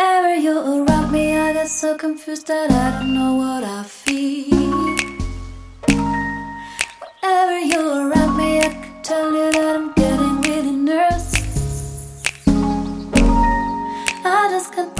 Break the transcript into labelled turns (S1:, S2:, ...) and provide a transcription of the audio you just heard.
S1: Whenever you're around me, I get so confused that I don't know what I feel. Whenever you're around me, I can tell you that I'm getting really nervous. I just can't.